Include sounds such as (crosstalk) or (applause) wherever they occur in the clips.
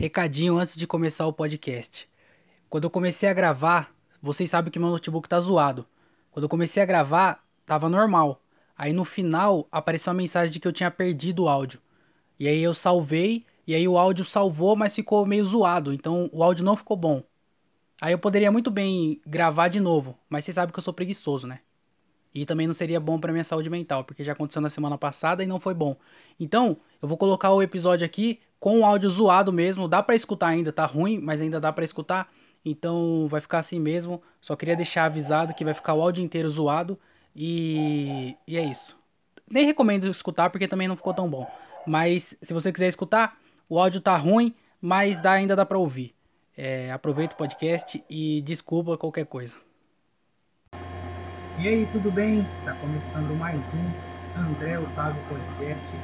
Recadinho antes de começar o podcast. Quando eu comecei a gravar, vocês sabem que meu notebook tá zoado. Quando eu comecei a gravar, tava normal. Aí no final apareceu uma mensagem de que eu tinha perdido o áudio. E aí eu salvei, e aí o áudio salvou, mas ficou meio zoado. Então o áudio não ficou bom. Aí eu poderia muito bem gravar de novo, mas vocês sabem que eu sou preguiçoso, né? E também não seria bom para minha saúde mental, porque já aconteceu na semana passada e não foi bom. Então, eu vou colocar o episódio aqui com o áudio zoado mesmo. Dá para escutar ainda, tá ruim, mas ainda dá para escutar. Então, vai ficar assim mesmo. Só queria deixar avisado que vai ficar o áudio inteiro zoado. E, e é isso. Nem recomendo escutar porque também não ficou tão bom. Mas se você quiser escutar, o áudio tá ruim, mas dá, ainda dá para ouvir. É, aproveita o podcast e desculpa qualquer coisa. E aí, tudo bem? Tá começando mais um André Otávio Podcast.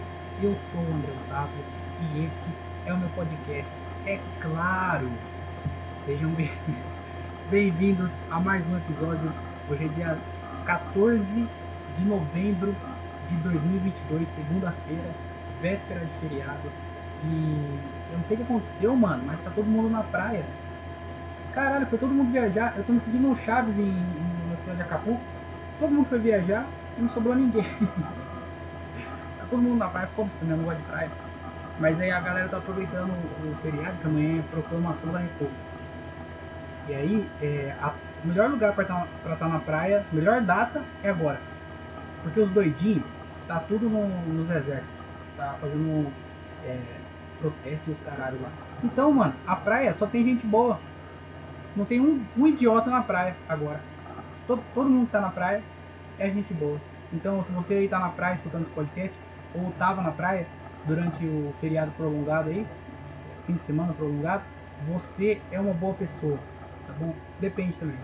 Eu sou o André Otávio e este é o meu podcast. É claro! Sejam (laughs) bem-vindos a mais um episódio. Hoje é dia 14 de novembro de 2022, segunda-feira, véspera de feriado. E eu não sei o que aconteceu, mano, mas tá todo mundo na praia. Caralho, foi todo mundo viajar. Eu tô me sentindo um Chaves em, em, no episódio de Acapulco Todo mundo foi viajar e não sobrou ninguém. tá (laughs) todo mundo na praia, foda-se, né? Não gosta de praia. Mas aí a galera tá aproveitando o feriado, que amanhã é proclamação da República. E aí, é, a, o melhor lugar para estar tá, tá na praia, melhor data é agora. Porque os doidinhos, tá tudo no, nos exércitos. Tá fazendo é, protesto e os caralho lá. Então, mano, a praia só tem gente boa. Não tem um, um idiota na praia agora. Todo, todo mundo que tá na praia é gente boa. Então, se você está na praia escutando esse podcast, ou estava na praia durante o feriado prolongado aí, fim de semana prolongado, você é uma boa pessoa, tá bom? Depende também.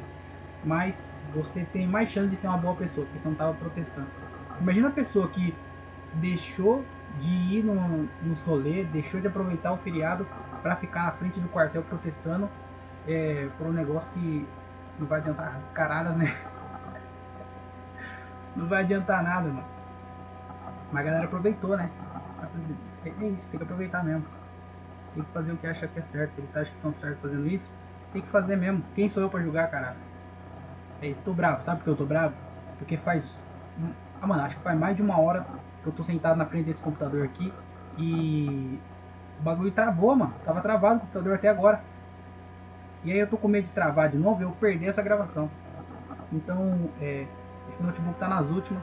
Mas você tem mais chance de ser uma boa pessoa, porque você não estava protestando. Imagina a pessoa que deixou de ir no, nos rolês, deixou de aproveitar o feriado para ficar na frente do quartel protestando é, por um negócio que não vai adiantar caralho, né? Não vai adiantar nada, mano. Mas a galera aproveitou, né? É isso, tem que aproveitar mesmo. Tem que fazer o que acha que é certo. Se eles acham que estão certo fazendo isso, tem que fazer mesmo. Quem sou eu pra julgar, caralho? É isso, tô bravo. Sabe por que eu tô bravo? Porque faz. Ah, mano, acho que faz mais de uma hora que eu tô sentado na frente desse computador aqui e. O bagulho travou, mano. Tava travado o computador até agora. E aí eu tô com medo de travar de novo e eu perder essa gravação. Então, é, esse notebook tá nas últimas.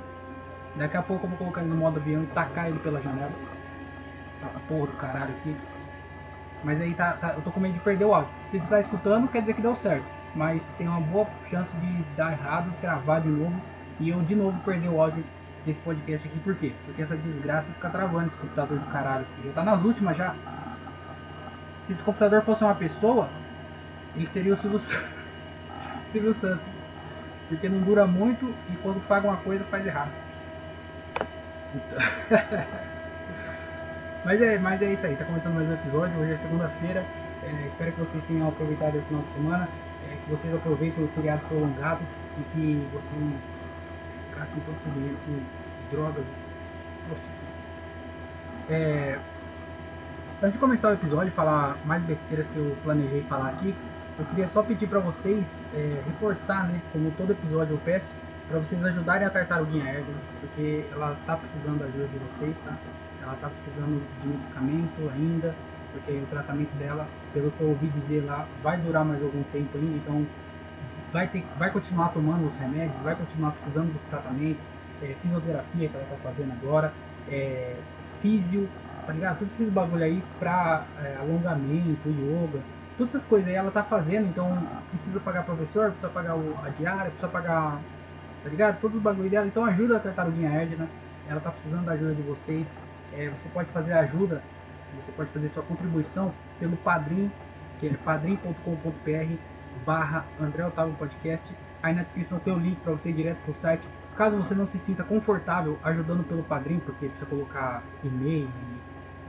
Daqui a pouco eu vou colocar ele no modo avião e tacar ele pela janela. Tá porra do caralho aqui. Mas aí tá, tá, eu tô com medo de perder o áudio. Se você está escutando, quer dizer que deu certo. Mas tem uma boa chance de dar errado, travar de novo. E eu de novo perder o áudio desse podcast aqui. Por quê? Porque essa desgraça fica travando esse computador do caralho. Já tá nas últimas já. Se esse computador fosse uma pessoa, ele seria o Silvio, (laughs) Silvio Santos. Porque não dura muito e quando paga uma coisa faz errado. (laughs) mas, é, mas é isso aí, tá começando mais um episódio, hoje é segunda-feira. É, espero que vocês tenham aproveitado esse final de semana, é, que vocês aproveitem o feriado prolongado e que vocês gastem todo esse dinheiro com drogas é, Antes de começar o episódio, falar mais besteiras que eu planejei falar aqui, eu queria só pedir para vocês é, reforçar, né, como todo episódio eu peço, para vocês ajudarem a Tartaruguinha Ergo, porque ela está precisando da ajuda de vocês, tá? Ela está precisando de medicamento ainda, porque o tratamento dela, pelo que eu ouvi dizer lá, vai durar mais algum tempo ainda, então vai, ter, vai continuar tomando os remédios, vai continuar precisando dos tratamentos, é, fisioterapia que ela está fazendo agora, é, físio, tá ligado? Tudo esses bagulho aí para é, alongamento, yoga, todas essas coisas aí ela tá fazendo, então precisa pagar professor, precisa pagar o, a diária, precisa pagar, tá ligado? Todos os bagulho dela, então ajuda a tartaruguinha Edna, ela tá precisando da ajuda de vocês, é, você pode fazer ajuda, você pode fazer sua contribuição pelo Padrim, que é padrim.com.br barra André Otávio Podcast, aí na descrição tem o link para você ir direto pro site, caso você não se sinta confortável ajudando pelo Padrim, porque precisa colocar e-mail,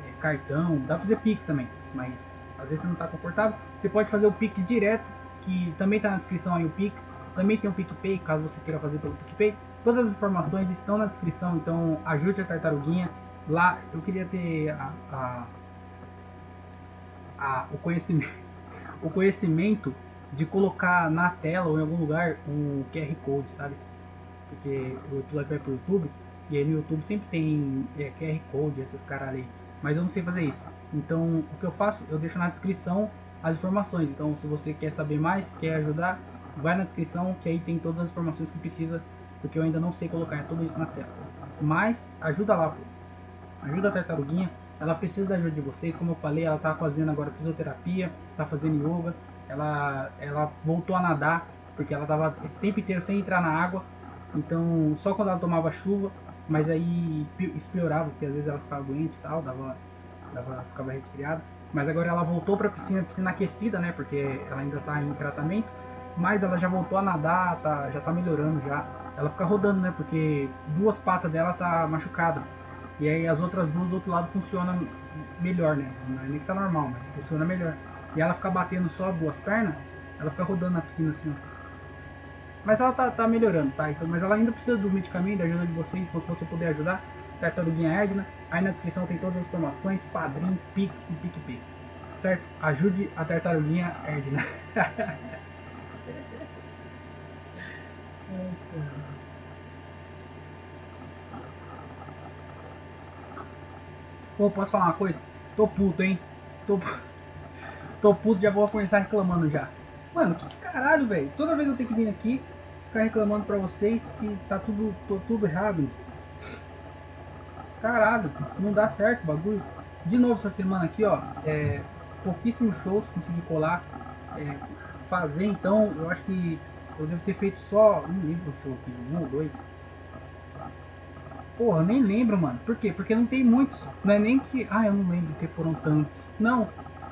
é, cartão, dá pra fazer Pix também, mas às vezes você não está confortável, você pode fazer o Pix direto, que também está na descrição aí o Pix. Também tem o PicPay, caso você queira fazer pelo PicPay. Todas as informações estão na descrição, então ajude a tartaruguinha. Lá eu queria ter a, a, a, o conhecimento, o conhecimento de colocar na tela ou em algum lugar o QR Code, sabe? Porque o episódio vai pro YouTube e aí no YouTube sempre tem é, QR Code, essas caras aí. Mas eu não sei fazer isso. Então o que eu faço? Eu deixo na descrição as informações. Então se você quer saber mais, quer ajudar, vai na descrição que aí tem todas as informações que precisa, porque eu ainda não sei colocar tudo isso na tela. Mas ajuda lá, pô. Ajuda a tartaruguinha. Ela precisa da ajuda de vocês, como eu falei, ela tá fazendo agora fisioterapia, tá fazendo yoga, ela, ela voltou a nadar, porque ela tava esse tempo inteiro sem entrar na água. Então, só quando ela tomava chuva, mas aí isso piorava, porque às vezes ela ficava doente e tal, dava, dava, ficava resfriada. Mas agora ela voltou para a piscina, piscina aquecida, né? Porque ela ainda está em tratamento. Mas ela já voltou a nadar, tá, já tá melhorando já. Ela fica rodando, né? Porque duas patas dela tá machucada. E aí as outras duas do outro lado funcionam melhor, né? Não é nem que tá normal, mas funciona melhor. E ela fica batendo só duas pernas, ela fica rodando na piscina assim, ó. Mas ela tá, tá melhorando, tá? Então, mas ela ainda precisa do medicamento, da ajuda de vocês, então se você puder ajudar, Tartaruguinha Edna. Aí na descrição tem todas as informações, padrinho, pix e picpay. Certo? Ajude a Tartaruguinha Edna. (laughs) Pô, posso falar uma coisa? Tô puto, hein? Tô, (laughs) tô puto, já vou começar reclamando já. Mano, que caralho, velho? Toda vez eu tenho que vir aqui ficar reclamando pra vocês que tá tudo, tô, tudo errado. Caralho, não dá certo o bagulho. De novo essa semana aqui, ó. É, pouquíssimos shows consegui colar. É, fazer então, eu acho que eu devo ter feito só um livro show aqui, um ou dois. Porra, nem lembro, mano. Por quê? Porque não tem muitos. Não é nem que. Ah, eu não lembro que foram tantos. Não.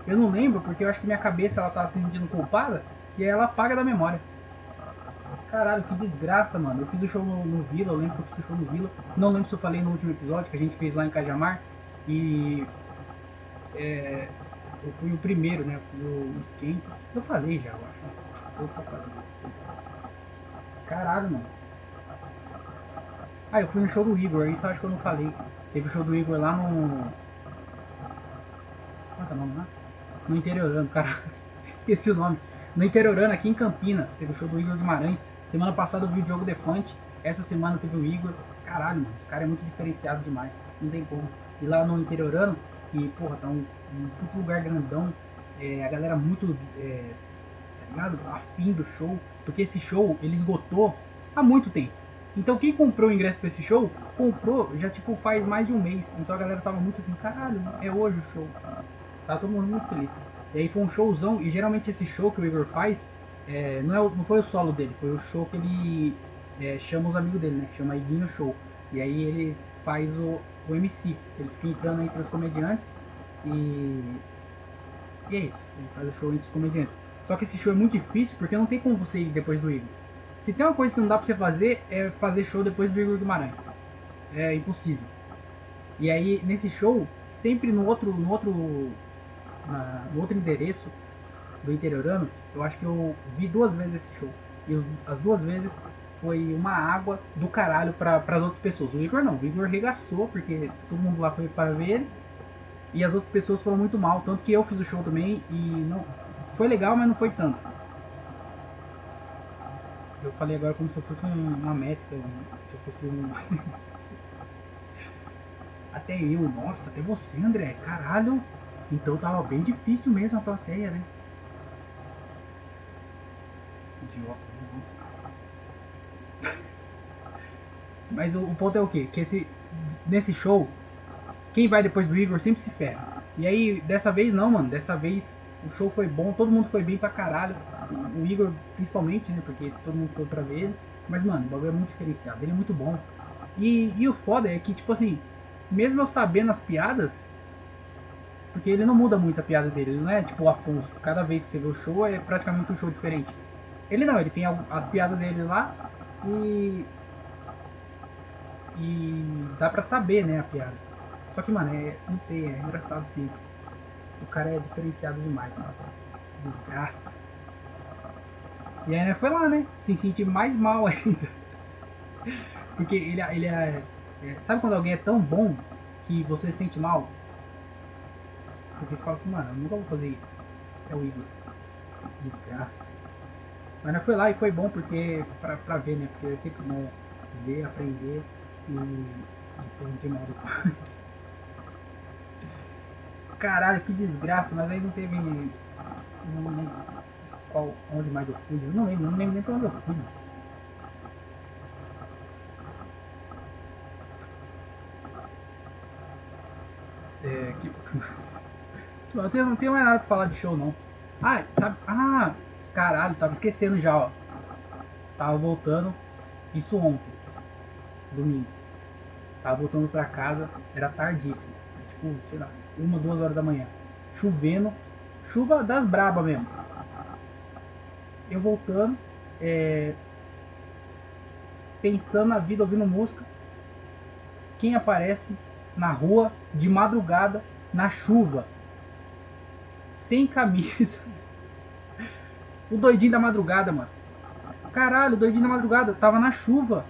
Eu não lembro porque eu acho que minha cabeça ela tá se sentindo culpada e aí ela apaga da memória. Caralho, que desgraça, mano. Eu fiz o show no, no Vila, eu lembro que eu fiz o show no Vila. Não lembro se eu falei no último episódio que a gente fez lá em Cajamar. E. É, eu fui o primeiro, né? Eu fiz o esquenta. Eu falei já, eu acho. Caralho, mano. Ah, eu fui no show do Igor, isso eu acho que eu não falei. Teve o show do Igor lá no. Qual é o nome lá? no interiorano, cara. (laughs) Esqueci o nome. No interiorano, aqui em Campinas, teve o show do Igor Guimarães. Semana passada eu vi o Diogo Defante. Essa semana teve o Igor. Caralho, mano, esse cara é muito diferenciado demais. Não tem como. E lá no interiorano, que, porra, tá um, um lugar grandão. É, a galera muito, é, tá ligado? Afim do show. Porque esse show, ele esgotou há muito tempo. Então quem comprou o ingresso pra esse show, comprou já tipo faz mais de um mês. Então a galera tava muito assim, caralho, é hoje o show. Tá todo mundo muito feliz. E aí foi um showzão, e geralmente esse show que o Igor faz, é, não, é, não foi o solo dele, foi o show que ele é, chama os amigos dele, né? Chama Iguinho Show. E aí ele faz o, o MC, ele fica entrando entre os comediantes e. E é isso, ele faz o show entre os comediantes. Só que esse show é muito difícil porque não tem como você ir depois do Igor. Se tem uma coisa que não dá pra você fazer, é fazer show depois do Igor Guimarães. É impossível. E aí, nesse show, sempre no outro, no outro no outro endereço do interiorano, eu acho que eu vi duas vezes esse show. E as duas vezes foi uma água do caralho para as outras pessoas. O Igor não, o Igor regaçou, porque todo mundo lá foi para ver. E as outras pessoas foram muito mal, tanto que eu fiz o show também e não foi legal, mas não foi tanto. Eu falei agora como se eu fosse um, uma métrica, se eu fosse um. (laughs) até eu, nossa, até você, André, caralho. Então tava bem difícil mesmo a plateia, né? Nossa. Mas o, ponto é o que? Que esse, nesse show, quem vai depois do Igor sempre se ferra. E aí, dessa vez não, mano. Dessa vez o show foi bom, todo mundo foi bem pra caralho. O Igor principalmente, né? Porque todo mundo foi pra ver. Mas, mano, o bagulho é muito diferenciado, ele é muito bom. E, e o foda é que, tipo assim, mesmo eu sabendo as piadas, porque ele não muda muito a piada dele, ele não é tipo o Afonso, cada vez que você vê o show é praticamente um show diferente. Ele não, ele tem as piadas dele lá e. E dá pra saber, né, a piada. Só que, mano, é. Não sei, é engraçado sim. O cara é diferenciado demais, mano. Desgraça. E aí né, foi lá, né? Se sentir mais mal (laughs) ainda. Porque ele, ele é, é. Sabe quando alguém é tão bom que você se sente mal? Porque você fala assim, mano, eu nunca vou fazer isso. É o Igor. Desgraça. Mas nós foi lá e foi bom porque pra, pra ver, né? Porque é sempre bom ver, aprender e, e de modo. (laughs) Caralho, que desgraça, mas aí não teve. Não lembro qual, onde mais eu fui. Eu não lembro, não lembro nem pra onde eu fui. É, que... (laughs) Eu tenho, não tenho mais nada pra falar de show não. Ah, sabe? Ah, caralho, tava esquecendo já, ó. Tava voltando. Isso ontem. Domingo. Tava voltando pra casa, era tardíssimo. Tipo, sei lá, uma, duas horas da manhã. Chovendo. Chuva das braba mesmo. Eu voltando, é, pensando na vida, ouvindo música. Quem aparece na rua de madrugada, na chuva, sem camisa. O doidinho da madrugada, mano. Caralho, o doidinho da madrugada tava na chuva,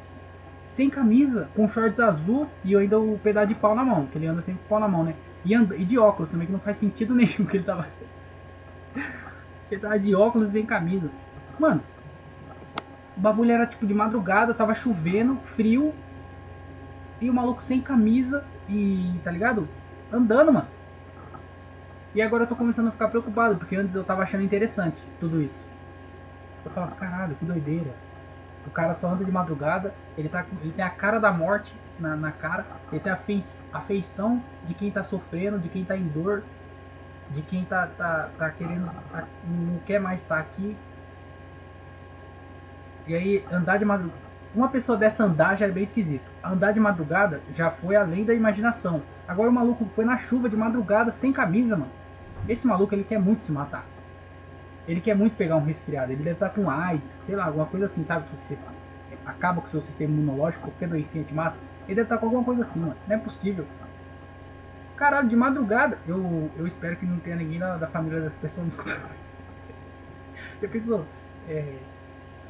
sem camisa, com shorts azul e ainda o pedaço de pau na mão, que ele anda sempre com pau na mão, né? E, e de óculos também, que não faz sentido (laughs) nenhum que ele tava. ele tava de óculos e sem camisa. Mano, o bagulho era tipo de madrugada, tava chovendo, frio, e o maluco sem camisa e, tá ligado? Andando, mano. E agora eu tô começando a ficar preocupado, porque antes eu tava achando interessante tudo isso. Eu falava, caralho, que doideira. O cara só anda de madrugada, ele, tá, ele tem a cara da morte na, na cara, ele tem a, fei, a feição de quem tá sofrendo, de quem tá em dor, de quem tá, tá, tá querendo, tá, não quer mais estar tá aqui. E aí, andar de madrugada. Uma pessoa dessa andar já é bem esquisito. Andar de madrugada já foi além da imaginação. Agora o maluco foi na chuva de madrugada sem camisa, mano. Esse maluco ele quer muito se matar. Ele quer muito pegar um resfriado. Ele deve estar com AIDS, sei lá, alguma coisa assim, sabe? Que você acaba com o seu sistema imunológico, qualquer doença te mata. Ele deve estar com alguma coisa assim, mano. Não é possível. Caralho, de madrugada. Eu, eu espero que não tenha ninguém da, da família dessa pessoa me escutando. (laughs) Já pensou? É,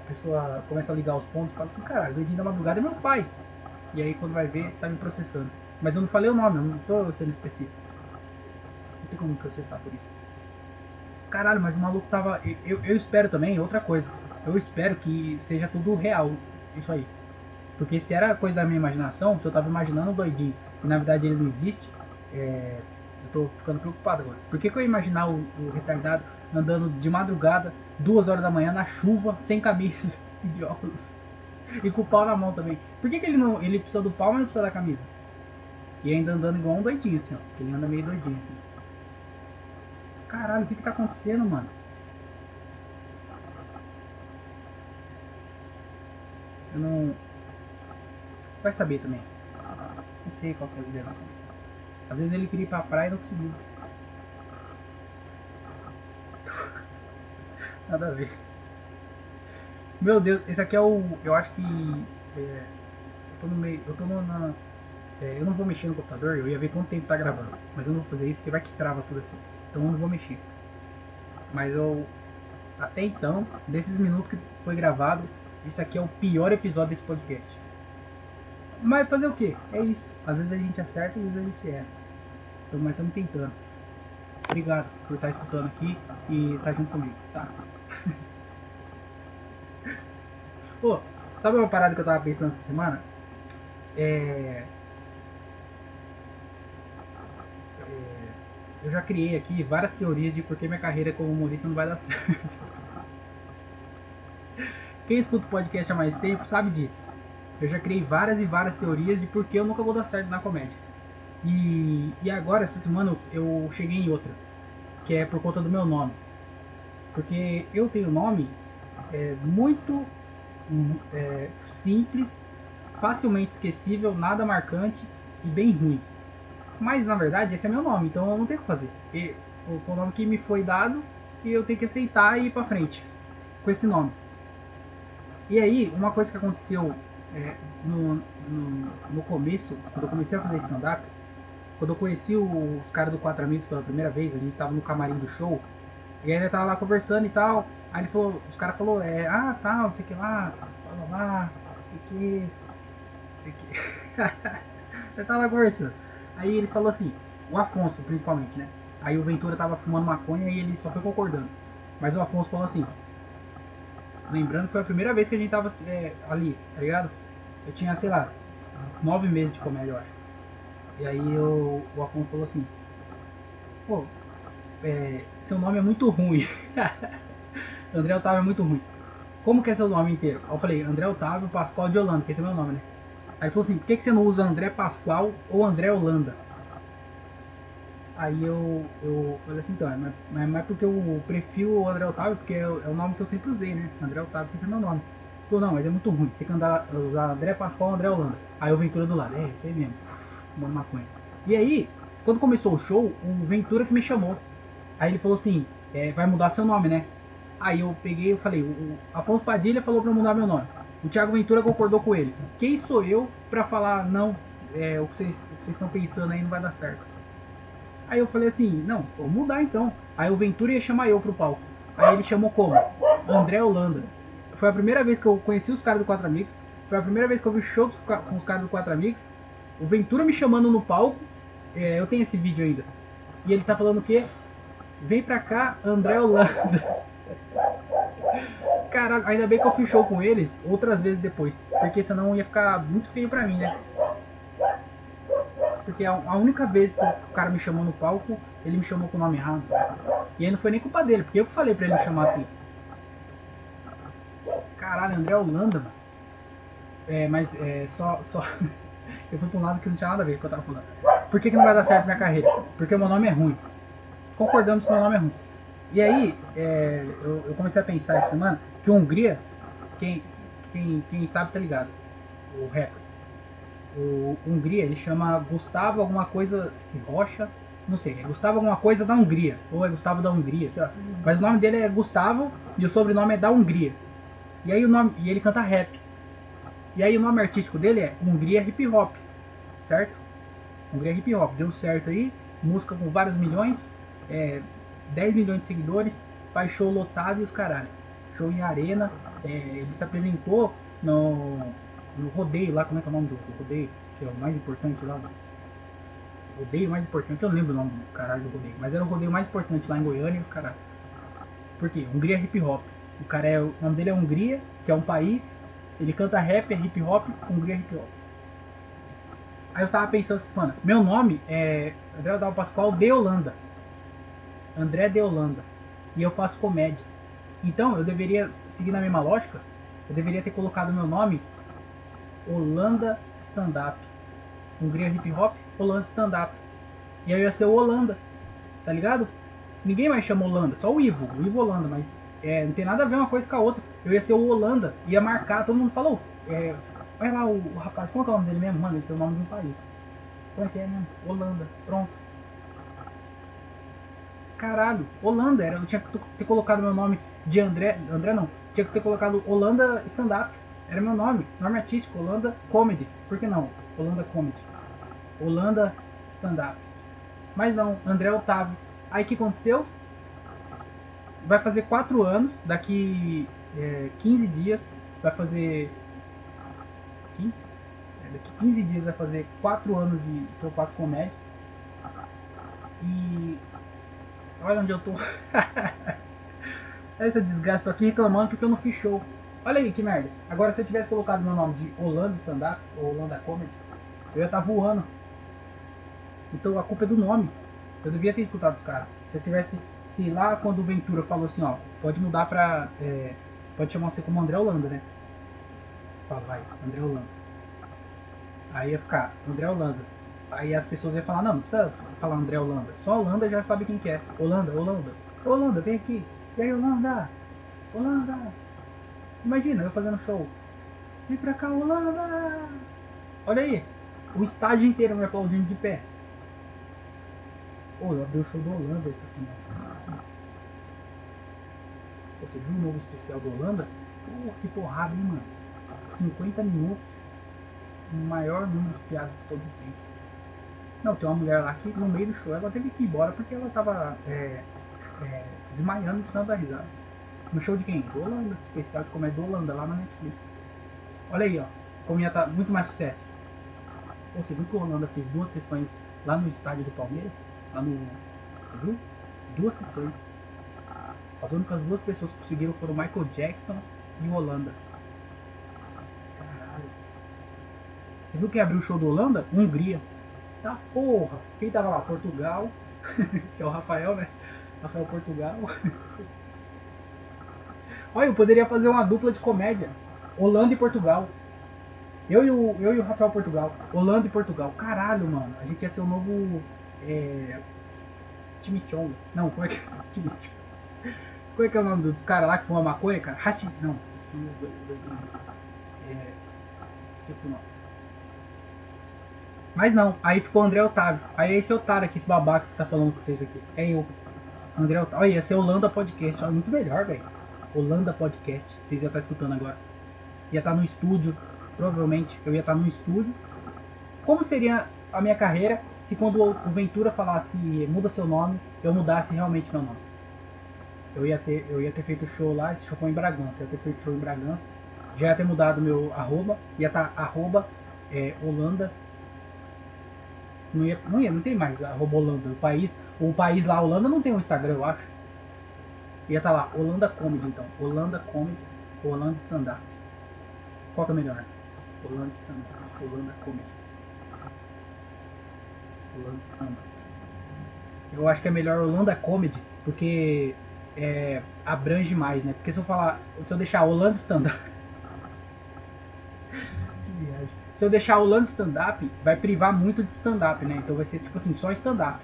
a pessoa começa a ligar os pontos e fala assim, caralho, doidinho da madrugada é meu pai. E aí quando vai ver, tá me processando. Mas eu não falei o nome, eu não tô sendo específico. Tem como processar por isso. Caralho, mas o maluco tava. Eu, eu espero também, outra coisa. Eu espero que seja tudo real, isso aí. Porque se era coisa da minha imaginação, se eu tava imaginando o doidinho e na verdade ele não existe, é, eu tô ficando preocupado agora. Por que, que eu ia imaginar o, o, retardado andando de madrugada, duas horas da manhã, na chuva, sem camisa (laughs) e de óculos? E com o pau na mão também. Por que, que ele não. Ele precisa do pau, mas não precisa da camisa? E ainda andando igual um doidinho, assim, ó. Ele anda meio doidinho, assim. Caralho, o que que tá acontecendo, mano? Eu não... Vai saber também. Não sei qual que é a liderança. Às vezes ele queria ir pra praia e não conseguiu. (laughs) Nada a ver. Meu Deus, esse aqui é o. Eu acho que. É, eu tô no meio. Eu tô no, na. É, eu não vou mexer no computador, eu ia ver quanto tempo tá gravando. Mas eu não vou fazer isso porque vai que trava tudo aqui. Então eu não vou mexer. Mas eu. Até então, desses minutos que foi gravado, esse aqui é o pior episódio desse podcast. Mas fazer o que? É isso. Às vezes a gente acerta às vezes a gente erra. Então, mas estamos tentando. Obrigado por estar escutando aqui e estar junto comigo, tá? (laughs) Pô, sabe uma parada que eu tava pensando essa semana? É... é... Eu já criei aqui várias teorias de por que minha carreira como humorista não vai dar certo. (laughs) Quem escuta o podcast há mais tempo sabe disso. Eu já criei várias e várias teorias de por que eu nunca vou dar certo na comédia. E, e agora, essa semana, eu cheguei em outra. Que é por conta do meu nome. Porque eu tenho nome é, muito é, simples, facilmente esquecível, nada marcante e bem ruim. Mas na verdade esse é meu nome, então eu não tenho o que fazer. E, o, o nome que me foi dado e eu tenho que aceitar e ir pra frente com esse nome. E aí, uma coisa que aconteceu é, no, no, no, começo, quando eu comecei a fazer stand-up, quando eu conheci os caras do Quatro Amigos pela primeira vez, a gente tava no camarim do show, e ele tava lá conversando e tal, Aí ele falou, os caras falou, é, ah, tal, não sei o que lá, fala lá, sei que, sei que. (laughs) Eu tava lá conversando. Aí ele falou assim, o Afonso principalmente, né? Aí o Ventura tava fumando maconha e ele só foi concordando. Mas o Afonso falou assim, lembrando que foi a primeira vez que a gente tava é, ali, tá ligado? Eu tinha, sei lá, nove meses de comédia, eu acho. E aí o Afonso falou assim, pô, é, seu nome é muito ruim. (laughs) André Otávio é muito ruim. Como que é seu nome inteiro? Eu falei, André Otávio Pascoal de Holanda, que esse é meu nome, né? Aí falou assim, por que, que você não usa André Pascoal ou André Holanda? Aí eu, eu falei assim, então, mas, mas, mas porque eu prefiro o André Otávio, porque é, o é o nome que eu sempre usei, né? André Otávio, esse é meu nome. Falou, não, mas é muito ruim, você tem que andar, usar André Pascoal ou André Holanda. Aí o Ventura do lado, é, isso aí mesmo, fumando maconha. E aí, quando começou o show, o Ventura que me chamou. Aí ele falou assim, é, vai mudar seu nome, né? Aí eu peguei e falei, o Afonso Padilha falou pra mudar meu nome. O Thiago Ventura concordou com ele. Quem sou eu pra falar, não, é, o que vocês estão pensando aí não vai dar certo. Aí eu falei assim, não, vou mudar então. Aí o Ventura ia chamar eu pro palco. Aí ele chamou como? André Holanda. Foi a primeira vez que eu conheci os caras do Quatro Amigos. Foi a primeira vez que eu vi show com os caras do Quatro Amigos. O Ventura me chamando no palco. É, eu tenho esse vídeo ainda. E ele tá falando o quê? Vem pra cá, André Holanda. (laughs) Caralho, ainda bem que eu fiz show com eles outras vezes depois. Porque senão ia ficar muito feio pra mim, né? Porque a, única vez que o cara me chamou no palco, ele me chamou com o nome errado. E aí não foi nem culpa dele, porque eu falei pra ele me chamar assim. Caralho, André Holanda, mano. É, mas é, só. só... (laughs) eu fui pra um lado que não tinha nada a ver com o que eu tava falando. Por que, que não vai dar certo minha carreira? Porque o meu nome é ruim. Concordamos que meu nome é ruim. E aí, é, eu, eu, comecei a pensar essa semana que Hungria, quem, quem, quem sabe tá ligado, o rapper. O Hungria, ele chama Gustavo alguma coisa de Rocha, não sei, é Gustavo alguma coisa da Hungria, ou é Gustavo da Hungria, sei lá. Mas o nome dele é Gustavo e o sobrenome é da Hungria. E aí o nome, e ele canta rap. E aí o nome artístico dele é Hungria Hip Hop, certo? Hungria Hip Hop, deu certo aí, música com vários milhões, é, 10 milhões de seguidores, faz show lotado e os caralho. Show em arena, é, ele se apresentou no, no rodeio lá, como é que é o nome do, do rodeio? Que é o mais importante lá. Rodeio mais importante, eu lembro o nome do caralho do rodeio, mas era o rodeio mais importante lá em Goiânia os caralho. Por quê? Hungria Hip Hop. O cara é, o nome dele é Hungria, que é um país, ele canta rap, é hip hop, Hungria Hip Hop. Aí eu tava pensando assim, mano, meu nome é André Dal Pascoal de Holanda. André de Holanda. E eu faço comédia. Então eu deveria seguir na mesma lógica. Eu deveria ter colocado meu nome Holanda Stand Up. Hungria Hip Hop, Holanda Stand Up. E aí ia ser o Holanda. Tá ligado? Ninguém mais chama Holanda, só o Ivo, o Ivo Holanda, mas é, não tem nada a ver uma coisa com a outra. Eu ia ser o Holanda, ia marcar, todo mundo falou. É, lá o, o rapaz, como é, é o nome dele mesmo? Mano, ele tem o nome de um país. Como é que é mesmo? Holanda, pronto. Caralho, Holanda era. Eu tinha que ter colocado meu nome de André. André não. Tinha que ter colocado Holanda Stand Up. Era meu nome. Nome artístico, Holanda Comedy. Por que não? Holanda Comedy. Holanda Stand Up. Mas não, André Otávio. Aí o que aconteceu? Vai fazer 4 anos. Daqui é, 15 dias. Vai fazer. 15? É, daqui 15 dias vai fazer 4 anos de que eu faço comédia. E Olha onde eu tô. (laughs) Essa desgraça, tô aqui reclamando porque eu não fiz show. Olha aí que merda. Agora se eu tivesse colocado meu nome de Holanda Stand Up ou Holanda Comedy, eu ia estar tá voando. Então a culpa é do nome. Eu devia ter escutado os caras. Se eu tivesse. Se lá quando o Ventura falou assim, ó, pode mudar pra. É, pode chamar você como André Holanda, né? Fala, vai, André Holanda. Aí ia ficar, André Holanda. Aí as pessoas iam falar, não, não precisa falar André Holanda. Só Holanda já sabe quem que é. Holanda, Holanda. Holanda, vem aqui. E aí, Holanda? Holanda. Imagina, eu fazendo show. Vem pra cá, Holanda. Olha aí. O estádio inteiro me aplaudindo de pé. Pô, eu abri o show do Holanda essa semana. Você viu o novo especial do Holanda? Pô, que porrada, hein, mano. 50 minutos. O maior número de piadas de todos os tempos. Não, tem uma mulher lá que no meio do show ela teve que ir embora porque ela tava é, é, desmaiando de tanta risada. No show de quem? Do Holanda, especial de comédia do Holanda, lá na Netflix. Olha aí, ó, como ia tá muito mais sucesso. Você viu que o Holanda fez duas sessões lá no estádio do Palmeiras? Lá no. Viu? Duas sessões. As únicas duas pessoas que conseguiram foram Michael Jackson e o Holanda. Caralho. Você viu quem abriu o show do Holanda? Hungria. Tá porra. Quem tava lá? Portugal. (laughs) que é o Rafael, né? Rafael Portugal. (laughs) Olha, eu poderia fazer uma dupla de comédia. Holanda e Portugal. Eu e o, eu e o Rafael Portugal. Holanda e Portugal. Caralho, mano. A gente ia ser o novo. É. Chimichong. Não, como é que é? (laughs) Chimichong. Como é que é o nome dos caras lá que fumam maconha, cara? Hashi. Não. É. Esqueci o nome. Mas não, aí ficou o André Otávio. Aí é esse otário aqui, esse babaca que tá falando com vocês aqui. É eu. André Otávio. Olha, ia ser Holanda Podcast. Olha, muito melhor, velho. Holanda Podcast. Vocês iam estar escutando agora. Ia estar no estúdio. Provavelmente eu ia estar no estúdio. Como seria a minha carreira se quando o Ventura falasse muda seu nome, eu mudasse realmente meu nome? Eu ia ter, eu ia ter feito show lá, esse show foi em Bragança. Eu ia ter feito show em Bragança. Já ia ter mudado meu arroba. Ia estar arroba é, Holanda não ia, não ia, não tem mais arroba Holanda. O país, o país lá, Holanda, não tem um Instagram, eu acho. Ia estar tá lá, Holanda Comedy, então. Holanda Comedy, Holanda Stand-Up. Qual que é melhor? Holanda Stand-Up, Holanda Comedy. Holanda Stand-Up. Eu acho que é melhor Holanda Comedy, porque é, abrange mais, né? Porque se eu falar, se eu deixar Holanda Stand-Up se eu deixar o Holanda stand-up, vai privar muito de stand-up, né? Então vai ser tipo assim, só stand-up.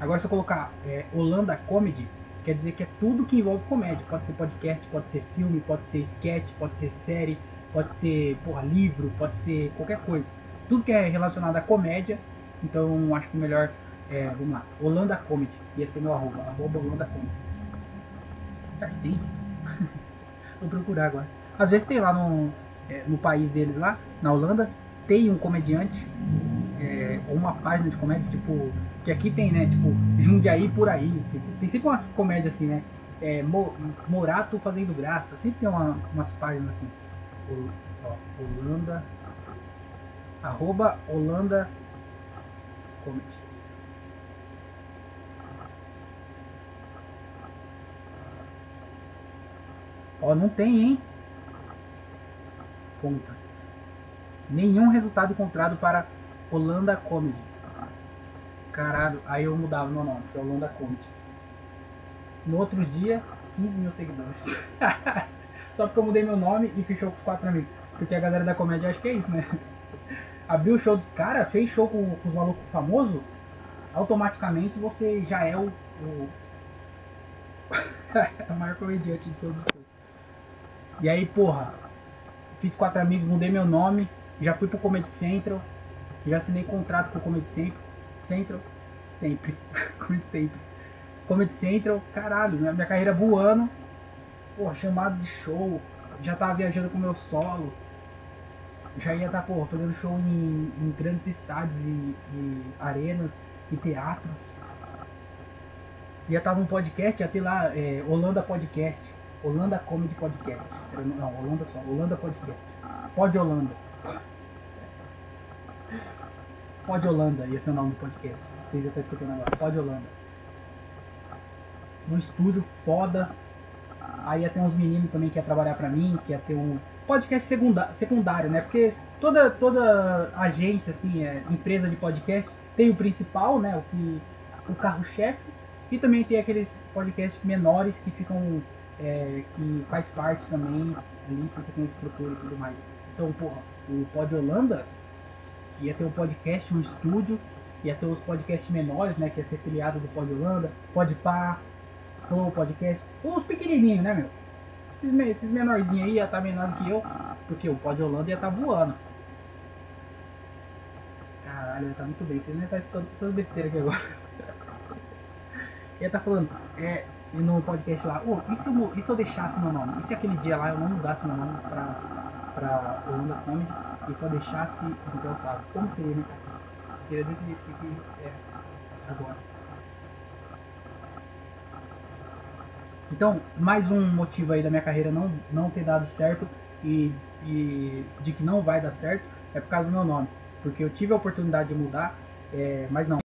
Agora se eu colocar é, Holanda Comedy, quer dizer que é tudo que envolve comédia. Pode ser podcast, pode ser filme, pode ser sketch, pode ser série, pode ser porra, livro, pode ser qualquer coisa. Tudo que é relacionado à comédia. Então acho que o melhor é, vamos lá, Holanda Comedy. Ia ser meu arroba, arroba Holanda Comedy. Será que tem? (laughs) Vou procurar agora. Às vezes tem lá no, é, no país deles lá, na Holanda, tem um comediante é, ou uma página de comédia, tipo, que aqui tem, né, tipo, Jundiaí por aí, tem sempre umas comédias assim, né, é, Morato fazendo graça, sempre tem uma, umas páginas assim, Holanda, arroba Holanda Comedy. Ó, não tem, hein? Contas. Nenhum resultado encontrado para Holanda Comedy. Caralho, aí eu mudava meu nome, para Holanda Comedy. No outro dia, 15 mil seguidores. (laughs) Só porque eu mudei meu nome e fechou com os quatro amigos. Porque a galera da comédia acha que é isso, né? (laughs) Abriu o show dos caras, fez show com, com os malucos famosos, automaticamente você já é o. o... (laughs) maior comediante de todos os E aí, porra, fiz quatro amigos, mudei meu nome, já fui pro Comedy Central, já assinei contrato com o Comedy Central, Central sempre, (laughs) Comedy Central. Comedy Central, caralho, minha, minha carreira voando, porra, chamado de show, já tava viajando com meu solo, já ia estar, tá, porra, fazendo show em, em grandes estádios e, e, arenas e teatros. Ia estar um podcast, ia ter lá é, Holanda Podcast, Holanda Comedy Podcast. Não, Holanda só, Holanda Podcast. Pod Holanda. Pode Holanda, ia ser o nome do podcast. Vocês já estão escutando agora. Pode Holanda. Um estúdio foda. Aí ia ter uns meninos também que ia trabalhar pra mim, que ia ter um podcast secundário, né? Porque toda, toda agência, assim, é, empresa de podcast, tem o principal, né? O, que, o carro-chefe. E também tem aqueles podcasts menores que ficam. É, que faz parte também ali, porque tem estrutura e tudo mais. Então, porra, o Pod Holanda ia ter um podcast, um estúdio, ia ter os podcasts menores, né? Que ia ser filiado do Pod Holanda, Pod Pá, Flow Podcast, os pequenininhos, né, meu? Esses, esses menorzinhos aí ia estar tá menor que eu, porque o Pod Holanda ia estar tá voando. Caralho, ia tá muito bem. Vocês nem estão escutando todas as besteiras aqui agora. (laughs) ia tá falando, é, no podcast lá, oh, e, se eu, e se eu deixasse meu nome? E se aquele dia lá eu não mudasse meu nome pra pra Holanda Comedy e só deixasse o Otávio. Como seria, né? Seria desse jeito que é agora. Então, mais um motivo aí da minha carreira não, não ter dado certo e, e de que não vai dar certo é por causa do meu nome. Porque eu tive a oportunidade de mudar, é, mas não.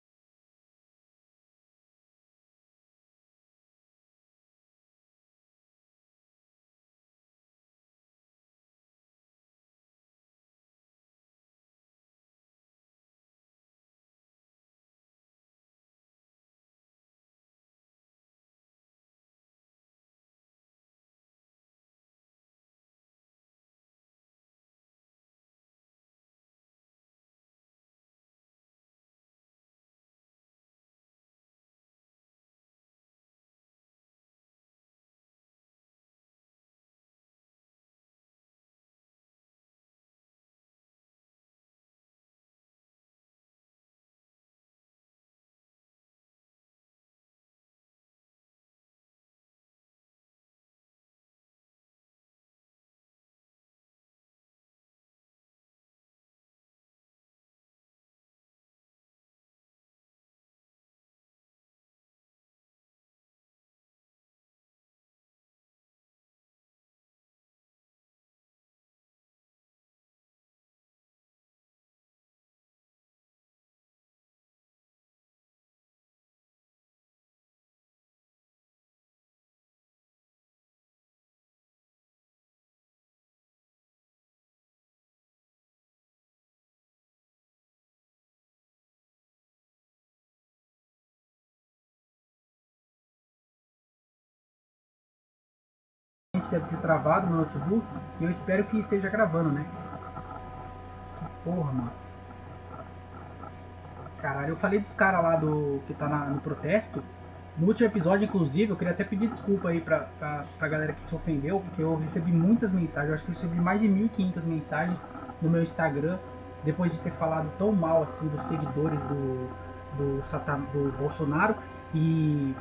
Provavelmente deve ter travado no notebook. E eu espero que esteja gravando, né? Que porra, mano. Caralho, eu falei dos caras lá do. que tá na, no protesto. No último episódio, inclusive, eu queria até pedir desculpa aí pra, pra, pra galera que se ofendeu, porque eu recebi muitas mensagens, eu acho que eu recebi mais de 1.500 mensagens no meu Instagram, depois de ter falado tão mal assim dos seguidores do, do, do Bolsonaro. E,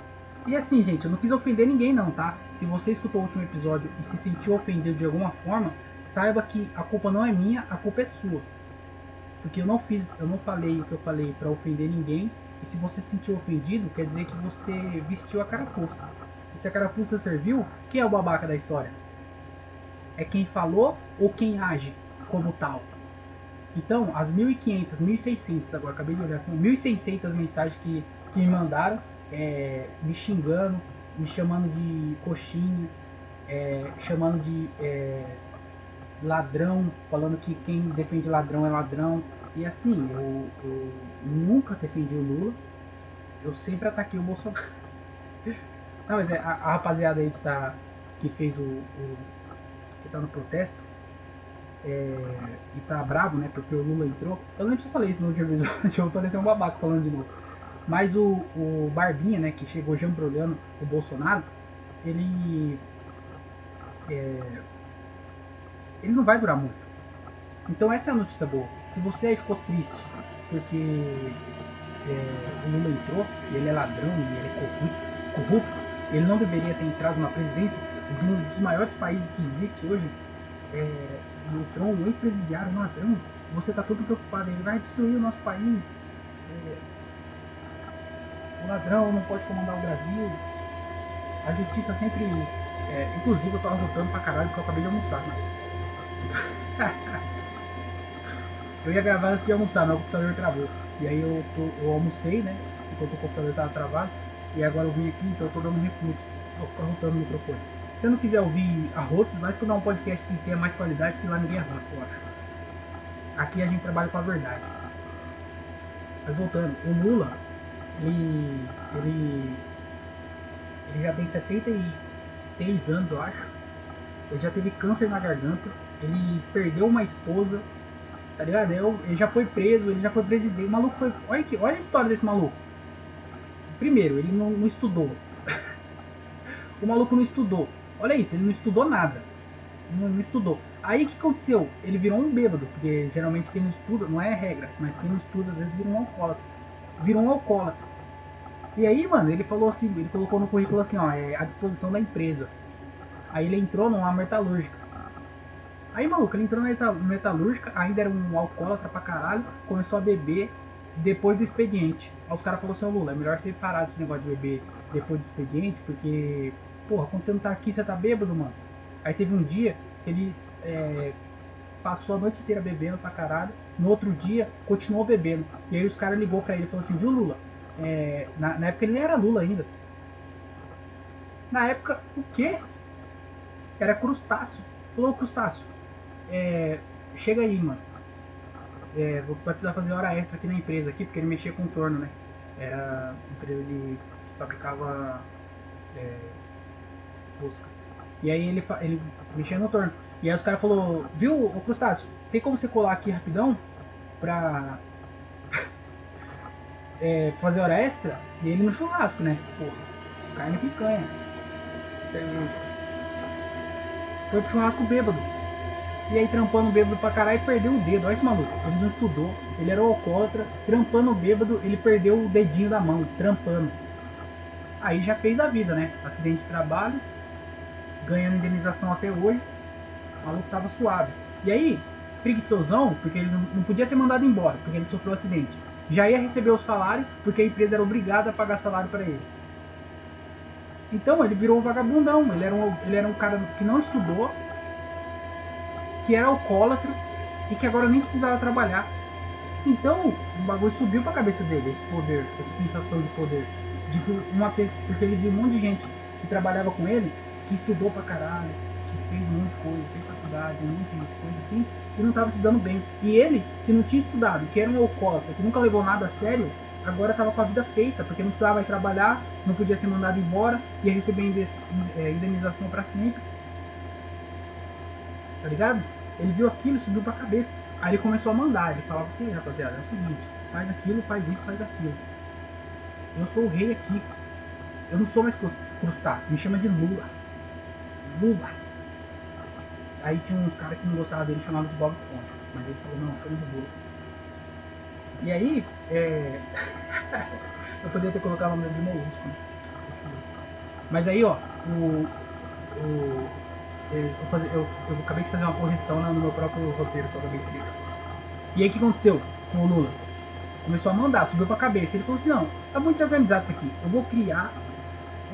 e assim, gente, eu não quis ofender ninguém não, tá? Se você escutou o último episódio e se sentiu ofendido de alguma forma, saiba que a culpa não é minha, a culpa é sua. Porque eu não fiz, eu não falei o que eu falei para ofender ninguém. E se você se sentiu ofendido, quer dizer que você vestiu a carapuça. E se a carapuça serviu, quem é o babaca da história? É quem falou ou quem age como tal? Então, as 1.500, 1.600, agora acabei de olhar, são 1.600 mensagens que, que me mandaram, é, me xingando, me chamando de coxinha, é, chamando de é, ladrão, falando que quem defende ladrão é ladrão. E assim, eu, eu nunca defendi o Lula, eu sempre ataquei o Bolsonaro. (laughs) Não, mas é, a, a, rapaziada aí que, tá, que fez o, o que tá no protesto é, e tá bravo, né, porque o Lula entrou. Eu lembro se eu falei isso no último episódio, (laughs) eu parecer um babaca falando de novo. Mas o, o Barbinha, né, que chegou jambrolhando o Bolsonaro, ele é, ele não vai durar muito. Então essa é a notícia boa. Se você aí ficou triste porque é, o Lula entrou, e ele é ladrão, e ele é corrupto, corrupto, ele não deveria ter entrado na presidência de um dos maiores países que existe hoje, é, entrou um ex-presidiário, um ladrão, você está todo preocupado, ele vai destruir o nosso país, é, o ladrão não pode comandar o Brasil, a justiça sempre, é, inclusive eu estava lutando pra caralho porque eu acabei de almoçar, né? (laughs) eu ia gravar antes de almoçar, meu computador travou. E aí eu, tô, eu almocei, né? Enquanto o computador estava travado. E agora eu vim aqui, então eu tô dando um refluxo. Vou ficar rotando o microfone. Se você não quiser ouvir arrotos, vai escutar um podcast que tenha mais qualidade, que lá ninguém arrota, eu acho. Aqui a gente trabalha com a verdade. Mas voltando, o Lula, ele, ele, ele já tem 76 anos, eu acho. Ele já teve câncer na garganta ele perdeu uma esposa, tá ligado? Ele já foi preso, ele já foi presidente. O maluco foi. Olha, aqui, olha a história desse maluco. Primeiro, ele não, não estudou. (laughs) o maluco não estudou. Olha isso, ele não estudou nada. Não, não estudou. Aí o que aconteceu? Ele virou um bêbado, porque geralmente quem não estuda, não é regra, mas quem não estuda às vezes vira um alcoólatra. Virou um alcoólatra. E aí, mano, ele falou assim, ele colocou no currículo assim, ó, é à disposição da empresa. Aí ele entrou numa metalúrgica. Aí, maluco, ele entrou na metalúrgica, ainda era um alcoólatra pra caralho, começou a beber depois do expediente. Aí os caras falaram assim, Lula, é melhor você parar desse negócio de beber depois do expediente, porque, porra, quando você não tá aqui, você tá bêbado, mano. Aí teve um dia que ele é, passou a noite inteira bebendo pra caralho, no outro dia continuou bebendo. E aí os caras ligou pra ele e falou assim, viu Lula? É, na, na época ele nem era Lula ainda. Na época, o quê? Era crustáceo. Falou, crustáceo, é, chega aí, mano. É, vou precisar fazer hora extra aqui na empresa aqui, porque ele mexia com torno, né? Era empresa de fabricava é, busca. E aí ele, ele mexia no torno. E aí os caras falou, viu, ô Crustáceo, tem como você colar aqui rapidão pra (laughs) é, fazer hora extra? E ele no churrasco, né? Pô, carne picanha. Foi pro churrasco bêbado. E aí trampando bêbado pra caralho e perdeu o dedo. Olha esse maluco, ele não estudou, ele era alcoólatra, trampando bêbado, ele perdeu o dedinho da mão, trampando. Aí já fez a vida, né? Acidente de trabalho, ganhando indenização até hoje. O maluco tava suave. E aí, preguiçosão, porque ele não podia ser mandado embora, porque ele sofreu um acidente. Já ia receber o salário, porque a empresa era obrigada a pagar salário para ele. Então ele virou um vagabundão, ele era um, ele era um cara que não estudou, que era alcoólatra e que agora nem precisava trabalhar. Então, o bagulho subiu pra cabeça dele, esse poder, essa sensação de poder. De uma porque ele viu um monte de gente que trabalhava com ele, que estudou pra caralho, que fez um monte de coisa, fez faculdade, um monte de coisa assim, e não tava se dando bem. E ele, que não tinha estudado, que era um alcoólatra, que nunca levou nada a sério, agora tava com a vida feita, porque não precisava mais trabalhar, não podia ser mandado embora, ia receber é, indenização para sempre tá ligado? Ele viu aquilo, subiu pra cabeça. Aí ele começou a mandar, ele falava assim, rapaziada, é o seguinte, faz aquilo, faz isso, faz aquilo. Eu sou o rei aqui. Eu não sou mais crustáceo, me chama de Lula. Lula. Aí tinha uns caras que não gostavam dele, chamavam de Bob Esponja. Mas ele falou, não, chama de Lula. E aí, é... (laughs) eu poderia ter colocado o nome de Molusco, né? Mas aí, ó, o, o, eu, fazer, eu, eu, acabei de fazer uma correção no meu próprio roteiro eu acabei de explicar. E aí o que aconteceu com o Lula? Começou a mandar, subiu pra cabeça. Ele falou assim, não, tá muito desorganizado isso aqui. Eu vou criar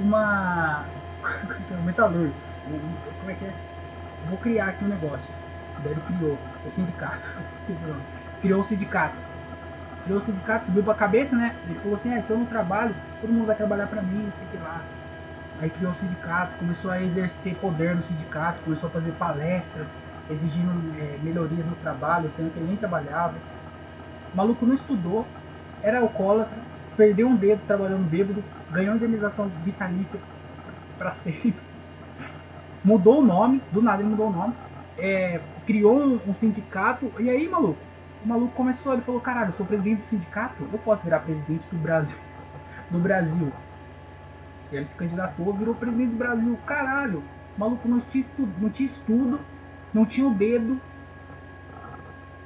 uma. metalúrgico. (laughs) Como é que é? Vou criar aqui um negócio. Daí ele criou o sindicato. (laughs) criou o sindicato. Criou o sindicato, subiu pra cabeça, né? Ele falou assim, é, se eu não trabalho, todo mundo vai trabalhar pra mim, não sei o que lá. Aí criou o sindicato, começou a exercer poder no sindicato, começou a fazer palestras, exigindo é, melhorias no trabalho, sendo que ele nem trabalhava. O maluco não estudou, era alcoólatra, perdeu um dedo trabalhando bêbado, ganhou indenização vitalícia para (laughs) sempre. Mudou o nome, do nada ele mudou o nome. É, criou um, um, sindicato, e aí, maluco? O maluco começou, ele falou, caralho, eu sou presidente do sindicato, eu posso virar presidente do Brasil. (laughs) Do Brasil. E ele se candidatou, virou presidente do Brasil. Caralho, o maluco não tinha estudo, não tinha, estudo, não tinha o dedo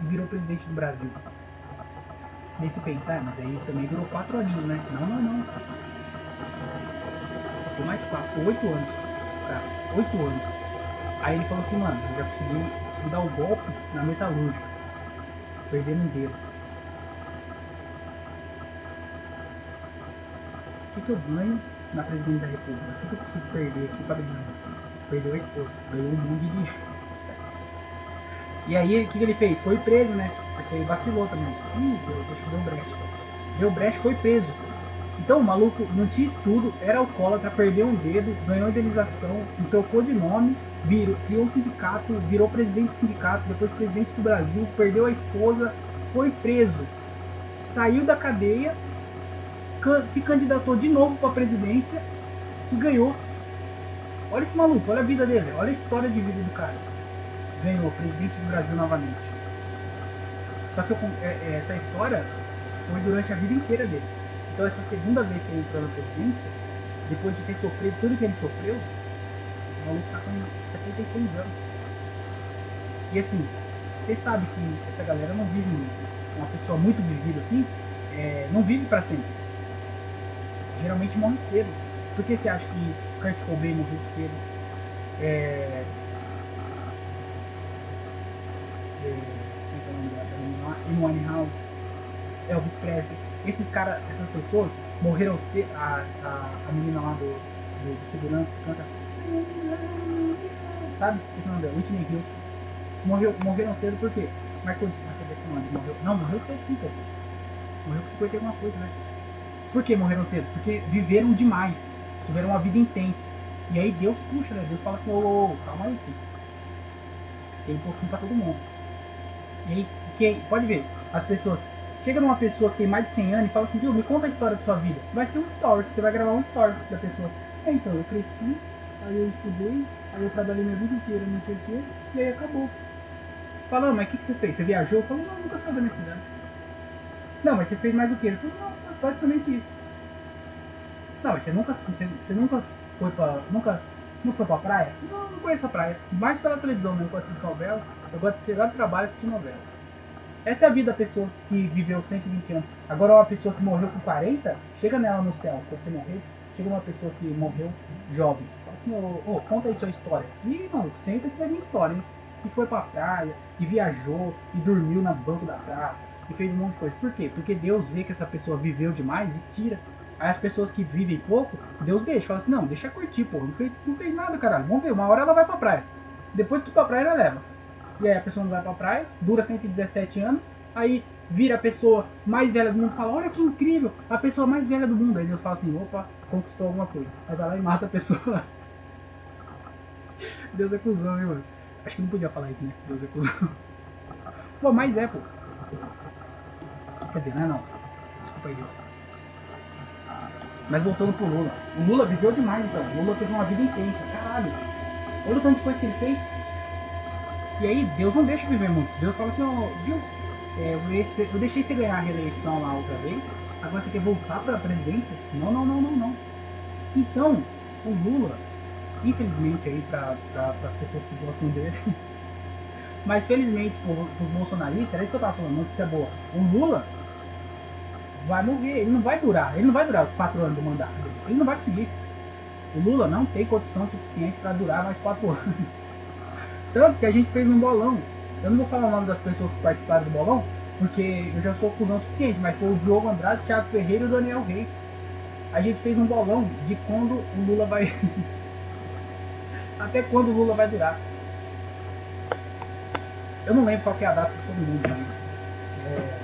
e virou presidente do Brasil. Nem se pensar, mas aí também durou quatro aninhos, né? Não, não, não. Ficou mais quatro, oito anos. Cara, oito anos. Aí ele falou assim, mano, eu já consegui, consegui dar o golpe na metalúrgica. Perdendo um dedo. O que, que eu ganho na presidência da república. O que eu consigo perder aqui para ganhar? Perdeu oito coisas. Ganhou um monte de. E aí, o que, que, ele fez? Foi preso, né? Porque ele vacilou também. Ih, deu, deu brecha. Deu brecha, foi preso. Então o maluco não tinha estudo, era alcoólatra, perdeu um dedo, ganhou indenização, trocou de nome, virou, criou um sindicato, virou presidente do sindicato, depois presidente do Brasil, perdeu a esposa, foi preso, saiu da cadeia se candidatou de novo para a presidência e ganhou. Olha esse maluco, olha a vida dele, olha a história de vida do cara. Ganhou, presidente do Brasil novamente. Só que eu, é, é, essa história foi durante a vida inteira dele. Então essa segunda vez que ele entrou na presidência, depois de ter sofrido tudo que ele sofreu, o maluco tá com 76 anos. E assim, vocês sabem que essa galera não vive muito. Uma pessoa muito vivida assim, é, não vive para sempre geralmente morre cedo. Por que você acha que Kurt Cobain morreu cedo? É... É... Como é Winehouse, Elvis Presley, esses caras, essas pessoas morreram cedo. A, a, a menina lá do, do, do segurança que canta. Sabe? Esse nome dela, Whitney Hill. Morreu, morreram cedo por quê? Michael, Jackson morreu. Não, morreu cedo sim, pô. Morreu com 50 alguma coisa, né? Por que morreram cedo? Porque viveram demais, tiveram uma vida intensa. E aí Deus puxa, né? Deus fala assim, ô, ô, ô calma aí, filho. Tem um pouquinho pra todo mundo. E aí, quem, pode ver, as pessoas. Chega numa pessoa que tem mais de 100 anos e fala assim, viu, me conta a história da sua vida. Vai ser um story, você vai gravar um story da pessoa. É, então, eu cresci, aí eu estudei, aí eu trabalhei minha vida inteira, não sei o quê, e aí acabou. Falou, mas o que, que você fez? Você viajou? Eu não, nunca saiu da minha cidade. Não, mas você fez mais o quê? Ele falou, não, basicamente isso. Não, você nunca, você, você nunca foi pra. Nunca, nunca foi pra praia? Não, não conheço a praia. Mais pela televisão mesmo, quando assisto novela. Eu gosto de chegar do trabalho e assistir novela. Essa é a vida da pessoa que viveu 120 anos. Agora uma pessoa que morreu com 40, chega nela no céu, quando você morrer, chega uma pessoa que morreu jovem. Fala assim, ô, oh, oh, conta aí sua história. Ih, mano, senta que vai vir história, hein? E foi pra praia, e viajou, e dormiu na banco da praça, e fez um monte de coisa. Por quê? Porque Deus vê que essa pessoa viveu demais e tira. Aí as pessoas que vivem pouco, Deus deixa. Fala assim, não, deixa curtir, pô. Não fez, não fez nada, caralho. Vamos ver, uma hora ela vai pra praia. Depois que pra praia, ela leva. E aí a pessoa não vai pra praia, dura 117 anos, aí vira a pessoa mais velha do mundo fala, olha que incrível, a pessoa mais velha do mundo. Aí Deus fala assim, opa, conquistou alguma coisa. Aí vai lá e mata a pessoa. (laughs) Deus é cuzão, hein, mano. Acho que não podia falar isso, né? Deus é cuzão. Pô, mas é, pô. Quer dizer, não é não. Desculpa aí, Deus. Mas voltando pro Lula. O Lula viveu demais, então. O Lula teve uma vida intensa. Caralho. Olha o tanto de coisa que ele fez. E aí Deus não deixa viver muito. Deus fala assim, ó, viu? É, eu, deixei você ganhar a reeleição lá outra vez, agora você quer voltar para a presidência? Não, não, não, não, não. Então, o Lula, infelizmente aí para as pessoas que gostam dele, (laughs) mas felizmente para os bolsonaristas, era isso que eu tava falando, notícia boa. O Lula vai morrer, ele não vai durar, ele não vai durar os quatro anos do mandato ele não vai conseguir. O Lula não tem condição suficiente para durar mais quatro (laughs) anos. Tanto que a gente fez um bolão. Eu não vou falar o nome das pessoas que participaram do bolão, porque eu já sou cuzão suficiente, mas foi o Diogo Andrade, o Thiago Ferreira e o Daniel Reis. A gente fez um bolão de quando o Lula vai. (laughs) Até quando o Lula vai durar. Eu não lembro qual é a data de todo mundo, mas. É...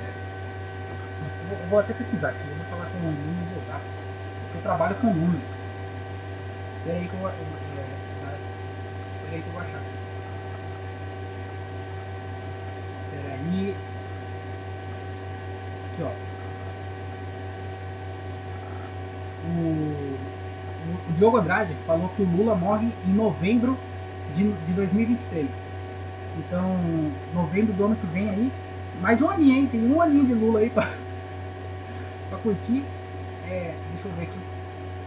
Eu vou até pesquisar aqui, eu vou falar com números exatos. Porque eu trabalho com números. Peraí que eu vou. É, peraí que eu vou achar. Peraí. Aqui ó. O, o Diogo Andrade falou que o Lula morre em novembro de, de 2023. Então, novembro do ano que vem aí. Mais um aninho, hein? Tem um aninho de Lula aí pra, (laughs) pra curtir. É, deixa eu ver aqui.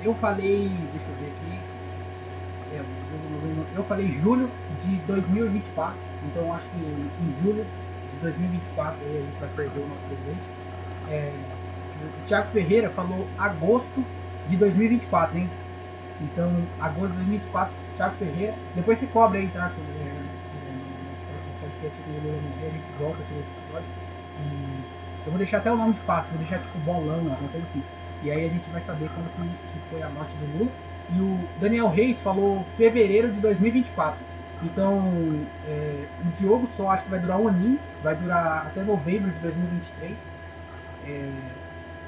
Eu falei. Deixa eu ver aqui. É, eu falei julho de 2024. Então acho que em julho 2024 aí a gente vai perder o nosso presidente. É, o Thiago Ferreira falou agosto de 2024, hein? Então, agosto de 2024, Thiago Ferreira. Depois você cobra aí, tá? É, é, a gente volta aqui nesse episódio. E eu vou deixar até o nome fácil, vou deixar tipo bolão, alguma coisa assim. E aí a gente vai saber quando que foi a morte do Lula. E o Daniel Reis falou fevereiro de 2024. Então, é, o Diogo só acho que vai durar um aninho, vai durar até novembro de 2023. É,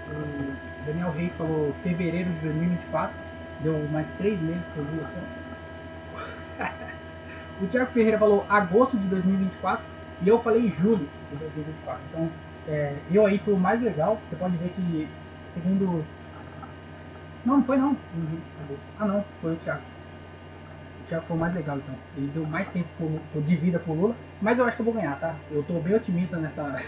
o Daniel Reis falou fevereiro de 2024, deu mais três meses para o Lula só. (laughs) o Thiago Ferreira falou agosto de 2024 e eu falei julho de 2024. Então, é, eu aí fui o mais legal. Você pode ver que, segundo não, não foi não. Uhum, ah não, foi o Thiago. Thiago foi mais legal então. Ele deu mais tempo de vida pro Lula. Mas eu acho que eu vou ganhar, tá? Eu tô bem otimista nessa,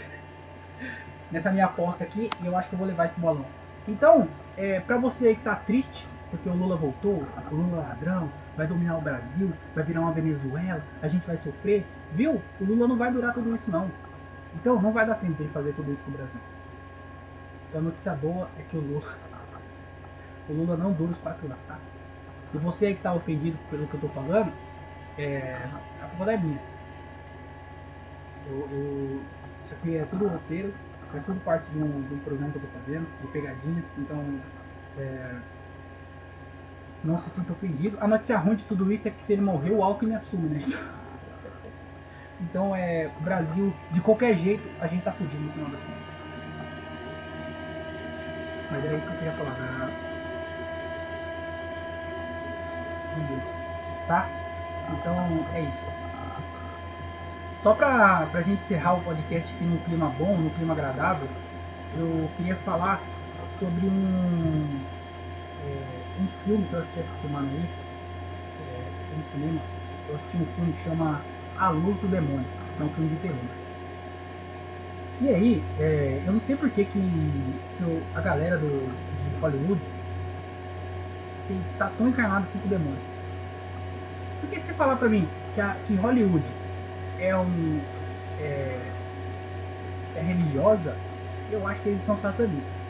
(laughs) nessa minha aposta aqui e eu acho que eu vou levar esse bolão. Então, é, pra você aí que tá triste, porque o Lula voltou, o Lula é ladrão, vai dominar o Brasil, vai virar uma Venezuela, a gente vai sofrer, viu? O Lula não vai durar tudo isso não. Então não vai dar tempo de fazer tudo isso com o Brasil. Então a notícia boa é que o Lula (laughs) o Lula não dura os quatro anos, tá? E você que está ofendido pelo que eu estou falando, é, a culpa é minha. Eu, eu, isso aqui é tudo roteiro, faz tudo parte de um, de um programa que eu estou fazendo, de pegadinhas, então é, não se sinta ofendido. A notícia ruim de tudo isso é que se ele morreu, o Alckmin assume, né? (laughs) Então é. O Brasil, de qualquer jeito, a gente tá fudido no final das contas. Mas era isso que eu queria falar. Né? Tá? Então é isso. Só pra, pra gente encerrar o podcast aqui num clima bom, num clima agradável, eu queria falar sobre um, é, um filme que eu assisti essa semana aí, é, no cinema. Eu assisti um filme que chama A Luz do Demônio, é um filme de terror. E aí, é, eu não sei por que, que, que a galera do, de Hollywood tem, tá tão encarnado assim com o demônio. Porque se falar pra mim que, a, que Hollywood é um. É, é religiosa, eu acho que eles são satanistas.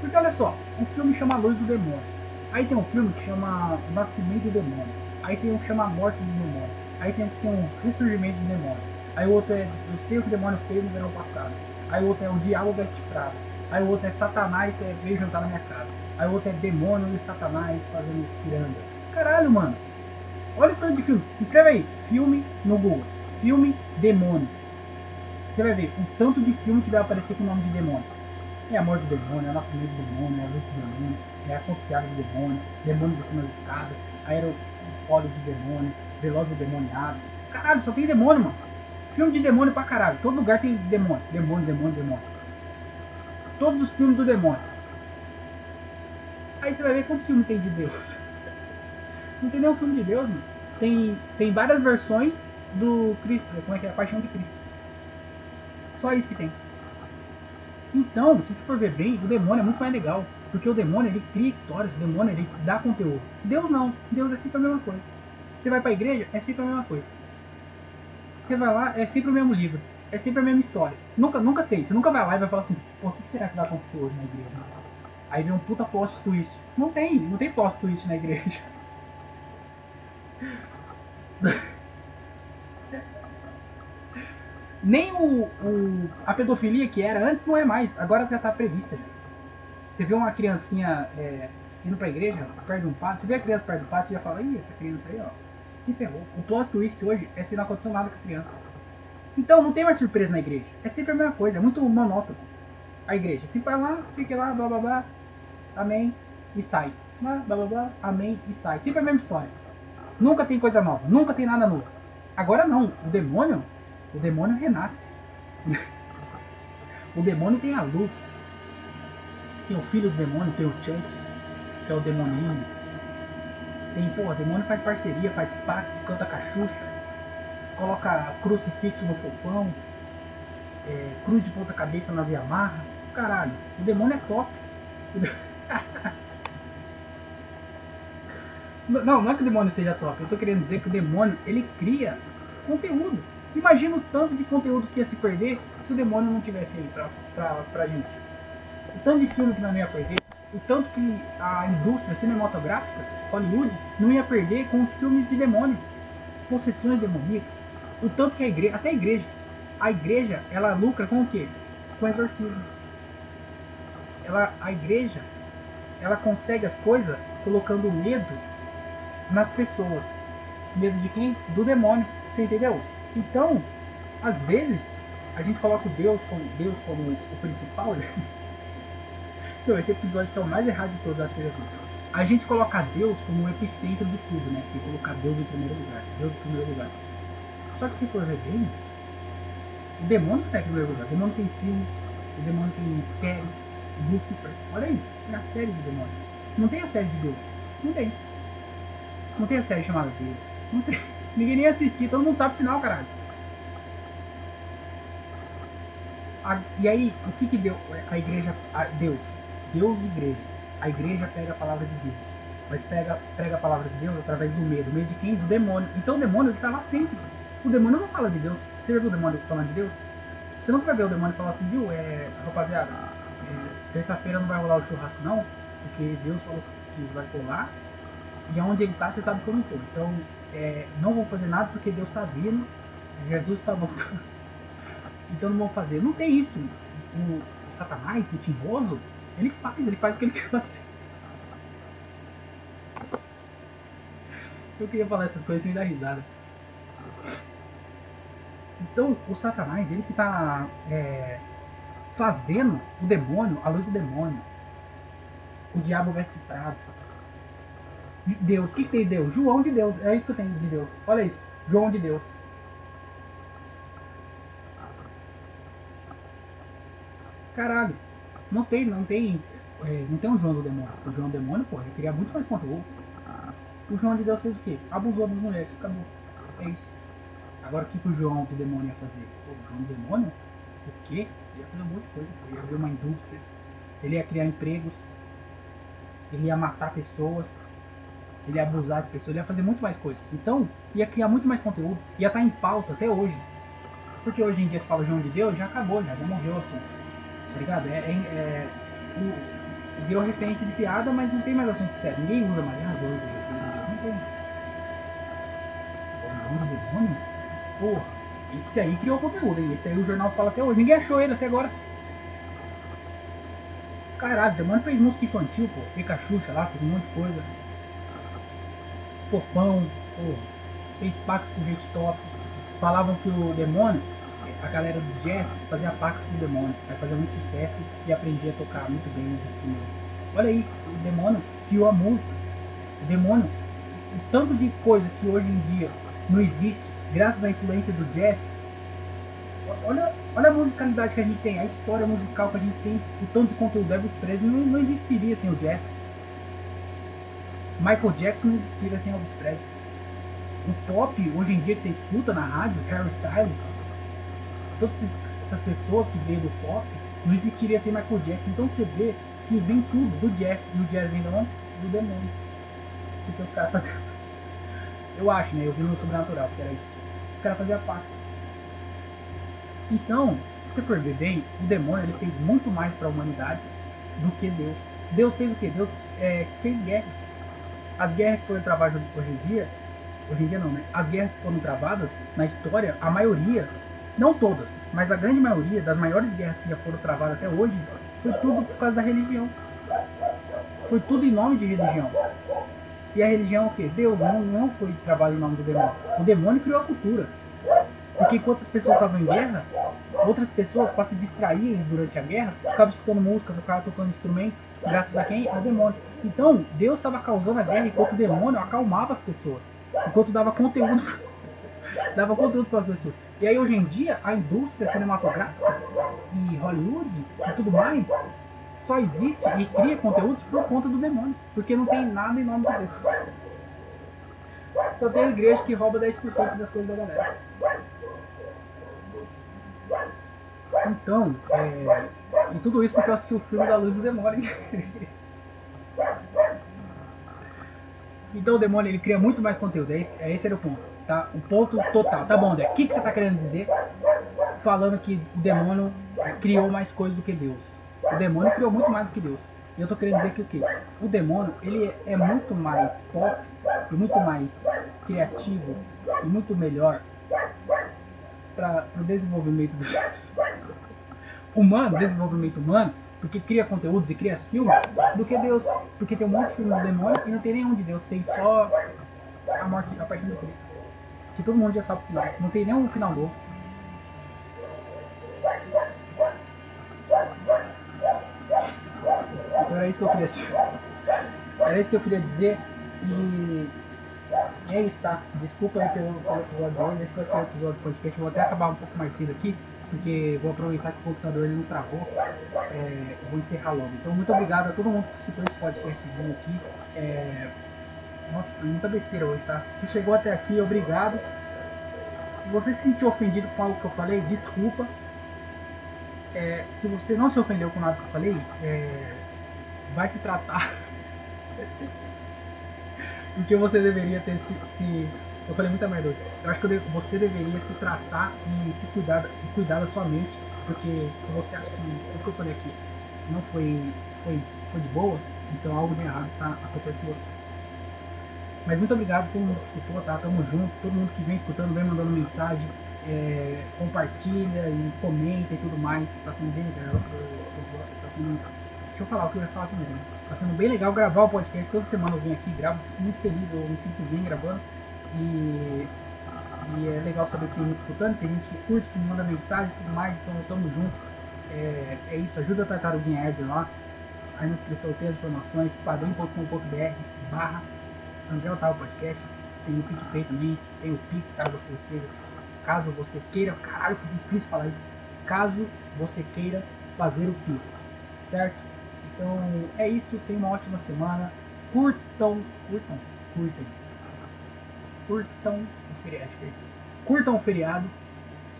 Porque olha só, um filme chama Luz do Demônio. Aí tem um filme que chama Nascimento do Demônio. Aí tem um que chama Morte do Demônio. Aí tem um que tem um Ressurgimento do Demônio. Aí o outro é Eu sei o que o demônio fez no verão passado. Aí o outro é O Diabo Veste Prado. Aí o outro é Satanás é, veio jantar na minha casa. Aí o outro é Demônio e Satanás fazendo ciranda. Caralho, mano. Olha o tanto de filme. Escreve aí, filme no Google. Filme demônio. Você vai ver o tanto de filme que vai aparecer com o nome de demônio. É a morte do demônio, é o nascimento do demônio, é a luz do demônio, é a confiada do demônio, demônio descendo as escadas, aerofólio de demônio, velozes demoniados. Caralho, só tem demônio, mano. Filme de demônio pra caralho. Todo lugar tem demônio. Demônio, demônio, demônio. Todos os filmes do demônio. Aí você vai ver quantos filmes tem de Deus. Não tem nenhum filme de Deus, mano. Tem, tem várias versões do Cristo, como é que é? A paixão de Cristo. Só isso que tem. Então, se você for ver bem, o demônio é muito mais legal. Porque o demônio ele cria histórias, o demônio ele dá conteúdo. Deus não, Deus é sempre a mesma coisa. Você vai pra igreja, é sempre a mesma coisa. Você vai lá, é sempre o mesmo livro. É sempre a mesma história. Nunca, nunca tem. Você nunca vai lá e vai falar assim, pô, o que será que vai acontecer hoje na igreja? Aí vem um puta post twist. Não tem, não tem post twist na igreja. (laughs) Nem o, o, a pedofilia que era antes não é mais, agora já está prevista. Você vê uma criancinha é, indo pra igreja, perto de um pato, você vê a criança perto do pato e já fala, ih, essa criança aí, ó, se ferrou. O plot twist hoje é se não aconteceu nada com a criança. Então não tem mais surpresa na igreja. É sempre a mesma coisa, é muito monótono. A igreja. Você vai lá, fica lá, blá blá blá, amém, e sai. Blá blá blá, amém, e sai. Sempre a mesma história. Nunca tem coisa nova, nunca tem nada novo. Agora não, o demônio, o demônio renasce. (laughs) o demônio tem a luz. Tem o filho do demônio, tem o Chuck, que é o demoninho. Tem, pô, o demônio faz parceria, faz pacto, canta cachucha, coloca crucifixo no popão, é, cruz de ponta cabeça na via marra. Caralho, o demônio é top. (laughs) Não, não é que o demônio seja top. Eu tô querendo dizer que o demônio, ele cria conteúdo. Imagina o tanto de conteúdo que ia se perder se o demônio não tivesse aí pra, pra, pra gente. O tanto de filme que não ia perder, o tanto que a indústria cinematográfica, Hollywood, não ia perder com os filmes de demônio, possessões demoníacas. O tanto que a igreja, até a igreja, a igreja, ela lucra com o quê? Com exorcismo. Ela, a igreja, ela consegue as coisas colocando medo nas pessoas. Medo de quem? Do demônio. Você entendeu? Então, às vezes, a gente coloca o Deus como, Deus como o principal. (laughs) Não, esse episódio que é o mais errado de que eu já vi. A gente coloca Deus como o epicentro de tudo, né? Tem que colocar Deus em primeiro lugar. Deus em primeiro lugar. Só que se for ver bem, o demônio está em primeiro lugar. O demônio tem filme, o demônio tem série, Lucifer. Olha aí, tem a série do demônio. Não tem a série de Deus. Não tem. Não tem a série chamada Deus. Não tem. (laughs) Ninguém nem assistiu, todo mundo sabe o final, caralho. A, e aí, o que que deu a igreja a, Deus? Deus e igreja. A igreja pega a palavra de Deus. Mas pega, prega a palavra de Deus através do medo. Medo de quem? Do demônio. Então o demônio está lá sempre. O demônio não fala de Deus. Você já viu o demônio falando de Deus? Você nunca vai ver o demônio falar assim, viu, é, rapaziada, é, terça-feira não vai rolar o churrasco não, porque Deus falou que vai rolar e onde ele está, você sabe que eu não estou. Então, é, não vou fazer nada porque Deus está vindo, Jesus está voltando. (laughs) então não vou fazer. Não tem isso. O, Satanás, o timboso, ele faz, ele faz o que ele (laughs) quer fazer. Eu queria falar essas coisas sem dar risada. Então, o Satanás, ele que está é, fazendo o demônio, a luz do demônio. O diabo veste prado Deus. O que, tem Deus? João de Deus. É isso que eu tenho de Deus. Olha isso. João de Deus. Caralho. Não tem, não tem. É, não tem um João do demônio. O João do demônio, pô, ele queria muito mais conteúdo. O João de Deus fez o quê? Abusou das mulheres. Acabou. É isso. Agora o que, que o João do demônio ia fazer? O João do demônio? O quê? Ele ia fazer um monte de coisa. Ele ia abrir uma indústria. Ele ia criar empregos. Ele ia matar pessoas ele ia abusar de pessoas, ele ia fazer muito mais coisas. Então, ia criar muito mais conteúdo, ia estar em pauta até hoje. Porque hoje em dia se fala João de Deus, já acabou, já, já morreu assim. Tá ligado? É, é, é o, virou referência de piada, mas não tem mais assunto sério. Ninguém usa mais. Ah, João de Deus, não tem. Porra, esse aí criou conteúdo, hein? Esse aí o jornal fala até hoje. Ninguém achou ele até agora. Caralho, demônio fez música infantil, pô. Pikachu, sei lá, fez um monte de coisa. Popão, porra, fez pacto com gente top. Falavam que o demônio, a galera do jazz, fazia pacto com o demônio, fazer muito sucesso e aprendia a tocar muito bem os instrumentos. Olha aí, o demônio criou a música. O demônio, o tanto de coisa que hoje em dia não existe, graças à influência do jazz. Olha, olha a musicalidade que a gente tem, a história musical que a gente tem, o tanto de conteúdo Elvis Presley não, não existiria sem o jazz. Michael Jackson não existiria sem Elvis Presley. O pop, hoje em dia, que você escuta na rádio, Harry Styles, todas essas pessoas que veio do pop, não existiria sem Michael Jackson. Então você vê que vem tudo do jazz. E o jazz de onde? Do demônio. Porque os caras. Eu acho, né? Eu vi no sobrenatural, que era isso. Os caras faziam parte. Então, se você for ver bem, o demônio ele fez muito mais para a humanidade do que Deus. Deus fez o que? Deus é, fez guerra. As guerras que foram travadas hoje em dia, hoje em dia não, né? As guerras que foram travadas na história, a maioria, não todas, mas a grande maioria das maiores guerras que já foram travadas até hoje, foi tudo por causa da religião. Foi tudo em nome de religião. E a religião é o quê? Deus não, não foi travado em nome do demônio. O demônio criou a cultura. Porque enquanto as pessoas estavam em guerra, outras pessoas, para se distraírem durante a guerra, ficavam escutando música, ficavam tocando instrumento, graças a quem? Ao demônio. Então, Deus estava causando a guerra enquanto o demônio acalmava as pessoas. Enquanto dava conteúdo, (laughs) dava conteúdo para as pessoas. E aí, hoje em dia, a indústria cinematográfica e Hollywood e tudo mais só existe e cria conteúdos por conta do demônio. Porque não tem nada em nome de Deus. Só tem a igreja que rouba 10% das coisas da galera. Então, é, e tudo isso porque eu assisti o filme da Luz do Demônio. (laughs) então o demônio ele cria muito mais conteúdo, é esse, é esse era o ponto, tá? O ponto total. Tá bom, André, o que, que você tá querendo dizer falando que o demônio criou mais coisas do que Deus? O demônio criou muito mais do que Deus. E eu tô querendo dizer que o quê? O demônio, ele é muito mais pop, e muito mais criativo, e muito melhor para o desenvolvimento do (laughs) humano, desenvolvimento humano, porque cria conteúdos e cria filmes, do que Deus. Porque tem um monte de filme do demônio e não tem nenhum de Deus, tem só a morte, a partir do Cristo. Que todo mundo já sabe o final. Não tem nenhum final novo. Era isso que eu queria dizer. Era isso que eu queria dizer. E e é isso, tá? Desculpa aí pelo, pelo episódio hoje, esse o episódio do podcast. Vou até acabar um pouco mais cedo aqui, porque vou aproveitar que o computador ele não travou. É, vou encerrar logo. Então, muito obrigado a todo mundo que escutou esse podcastzinho aqui. É, nossa, muita besteira hoje, tá? Se chegou até aqui, obrigado. Se você se sentiu ofendido com algo que eu falei, desculpa. É, se você não se ofendeu com nada que eu falei, é, vai se tratar. o que você deveria ter se, se, Eu falei muita merda hoje. Eu acho que você deveria se tratar e se cuidar, e cuidar da sua mente, porque se você acha que o que eu falei aqui não foi, foi, foi de boa, então algo de errado está acontecendo com você. Mas muito obrigado mundo que escutou, tá? Tamo junto, todo mundo que vem escutando, vem mandando mensagem, é, compartilha e comenta e tudo mais. Tá sendo bem legal. Tá sendo... Deixa eu falar o que eu ia falar também. Né? Tá sendo bem legal gravar o podcast. Toda semana eu venho aqui, gravo, muito feliz, eu me sinto bem gravando. E, e é legal saber que tem gente escutando, tem gente que curte, que manda mensagem e tudo mais, então tamo junto. É, é isso, ajuda a Tartaruguinha Ed lá. Aí na descrição tem as informações, padrim.com.br barra André Otávio Podcast. Tem o PicPay também, tem o Pix, caso você esteja. Caso você queira, caralho, que difícil falar isso. Caso você queira fazer o Pix, certo? Então é isso, tenham uma ótima semana. Curtam, curtam, curtem. Curtam o feriado, é Curtam o feriado,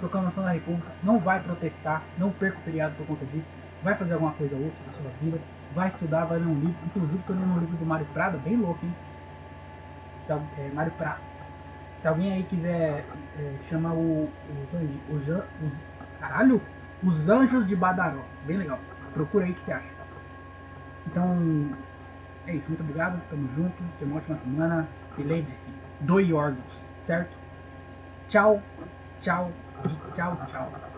proclamação da República. Não vai protestar, não perca o feriado por conta disso. Vai fazer alguma coisa útil da sua vida. Vai estudar, vai ler um livro. Inclusive, estou lendo um livro do Mário Prada, bem louco, hein? É, Mário Prada. Se alguém aí quiser é, chamar o, os, os, os, caralho, os Anjos de Badaró, bem legal. Procura aí que você acha. Então, é isso. Muito obrigado. Tamo junto. Tenha uma ótima semana. E lembre-se, doe órgãos, certo? Tchau, tchau e tchau, tchau.